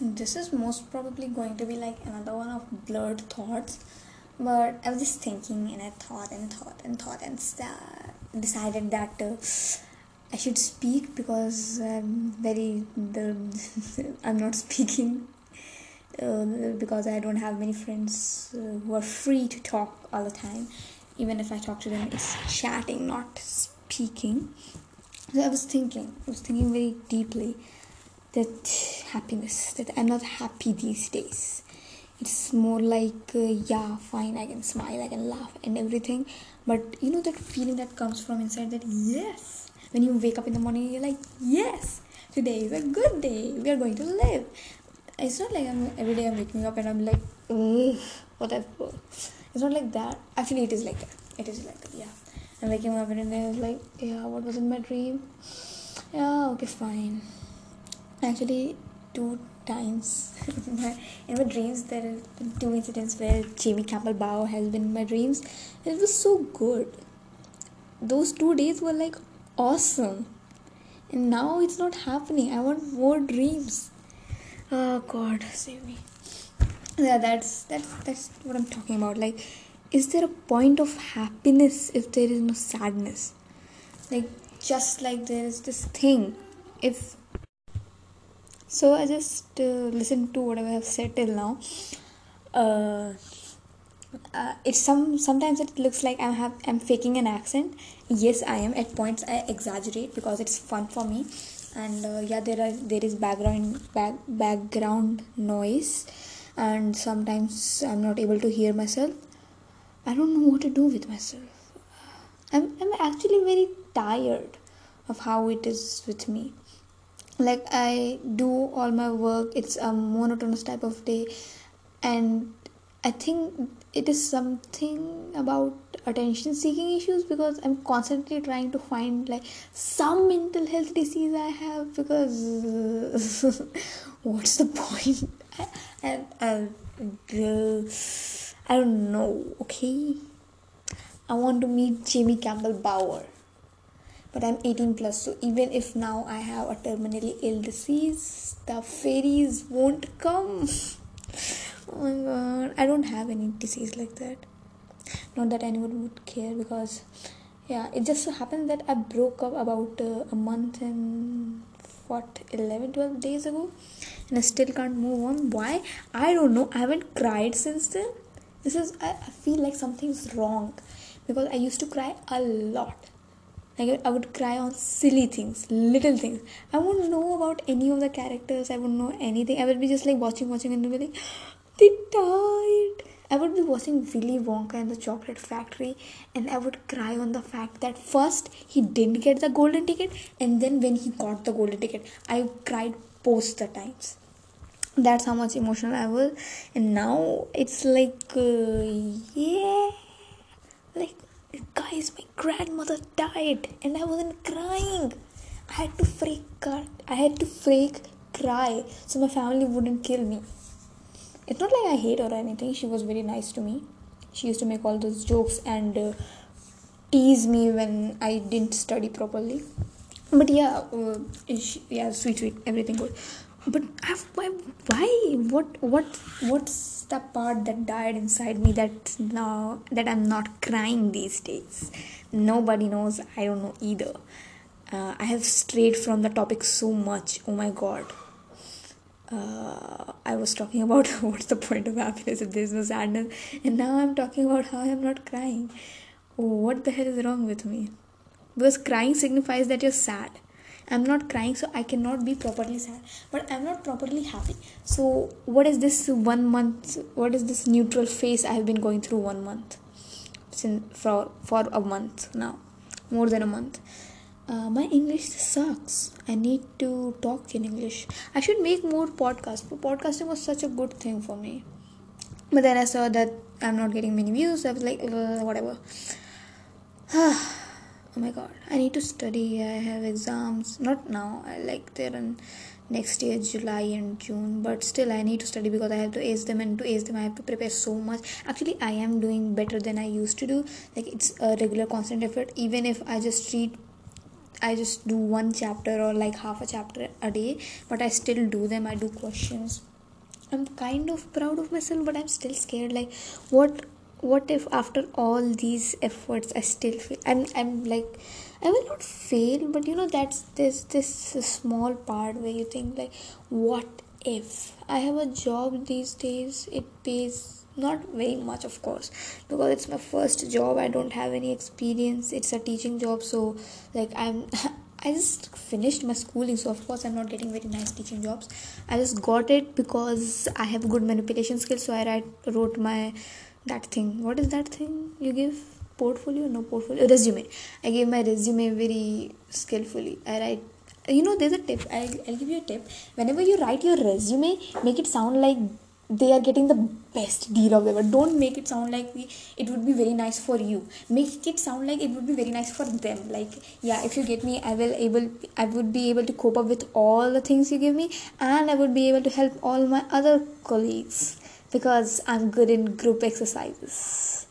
this is most probably going to be like another one of blurred thoughts but i was just thinking and i thought and thought and thought and st- decided that uh, i should speak because i'm very the i'm not speaking uh, because i don't have many friends uh, who are free to talk all the time. Even if i talk to them it's chatting not speaking. So i was thinking i was thinking very deeply that happiness that i'm not happy these days. It's more like uh, yeah fine i can smile i can laugh and everything. But you know that feeling that comes from inside that yes. When you wake up in the morning you're like yes today is a good day we are going to live. It's not like i'm every day i'm waking up and i'm like whatever. It's not like that. Actually it is like that. It is like that yeah. I'm waking up and then i was like yeah what was in my dream? Yeah okay fine. Actually two times. In my, in my dreams there are two incidents where jamie campbell bower has been in my dreams. It was so good. Those two days were like awesome. And now it's not happening. I want more dreams. Oh god save me. Yeah that's that's that's what i'm talking about. Like is there a point of happiness if there is no sadness? Like just like there is this thing. If so I just uh, listened to whatever I've said till now. Uh, uh, it's some sometimes it looks like I'm have I'm faking an accent. Yes, I am. At points, I exaggerate because it's fun for me. And uh, yeah, there are there is background back, background noise, and sometimes I'm not able to hear myself. I don't know what to do with myself. I'm I'm actually very tired of how it is with me like i do all my work. It's a monotonous type of day. And i think it is something about attention seeking issues because i'm constantly trying to find like some mental health disease i have because what's the point? I, I, I, I don't know okay? I want to meet jamie campbell bower but I'm 18 plus, so even if now I have a terminally ill disease, the fairies won't come. oh my god, I don't have any disease like that. Not that anyone would care because, yeah, it just so happened that I broke up about uh, a month and what 11 12 days ago and i still can't move on. Why? I don't know. I haven't cried since then. This is i, I feel like something's wrong because i used to cry a lot like I would cry on silly things, little things. I wouldn't know about any of the characters. I wouldn't know anything. I would be just like watching, watching, and be like, they died. I would be watching Willy Wonka and the Chocolate Factory, and I would cry on the fact that first he didn't get the golden ticket, and then when he got the golden ticket, I cried post the times. That's how much emotional I was, and now it's like, uh, yeah, grandmother died and i wasn't crying. I had to freak i had to freak cry so my family wouldn't kill me. It's not like i hate her or anything. She was very nice to me. She used to make all those jokes and uh, tease me when i didn't study properly. But yeah uh, she, yeah sweet sweet everything good. But I've, why, why what what what's the part that died inside me that now that i'm not crying these days. Nobody knows i don't know either. Uh, i have strayed from the topic so much oh my god. Uh, i was talking about what's the point of happiness if there's no sadness and now i'm talking about how i'm not crying. Oh, what the hell is wrong with me? Because crying signifies that you're sad i'm not crying so i cannot be properly sad but i'm not properly happy. So what is this one month what is this neutral phase i have been going through one month? Since for for a month now more than a month. Uh, my english sucks. I need to talk in english. I should make more podcasts. But podcasting was such a good thing for me. But then i saw that i'm not getting many views. I was like whatever oh my god. I need to study. I have exams. Not now. I like they're in next year july and june. But still i need to study because i have to ace them and to ace them i have to prepare so much. Actually i am doing better than i used to do. Like it's a regular constant effort. Even if i just read I just do one chapter or like half a chapter a day, but I still do them. I do questions. I'm kind of proud of myself, but I'm still scared. Like, what what if after all these efforts I still feel I'm I'm like I will not fail, but you know that's this this small part where you think like what if I have a job these days? It pays not very much of course because it's my first job. I don't have any experience. It's a teaching job. So like I'm I just finished my schooling, so of course I'm not getting very nice teaching jobs. I just got it because I have good manipulation skills. So I write, wrote my that thing. What is that thing you give? Portfolio? No portfolio. Resume. I gave my resume very skillfully. I write. You know, there's a tip. I'll, I'll give you a tip. Whenever you write your resume, make it sound like they are getting the best deal of ever don't make it sound like it would be very nice for you make it sound like it would be very nice for them like yeah if you get me i will able i would be able to cope up with all the things you give me and i would be able to help all my other colleagues because i'm good in group exercises.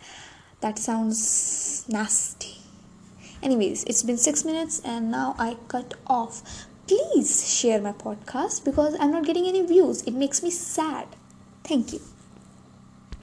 That sounds nasty. Anyways it's been 6 minutes and now i cut off. Please share my podcast because i'm not getting any views. It makes me sad. Thank you.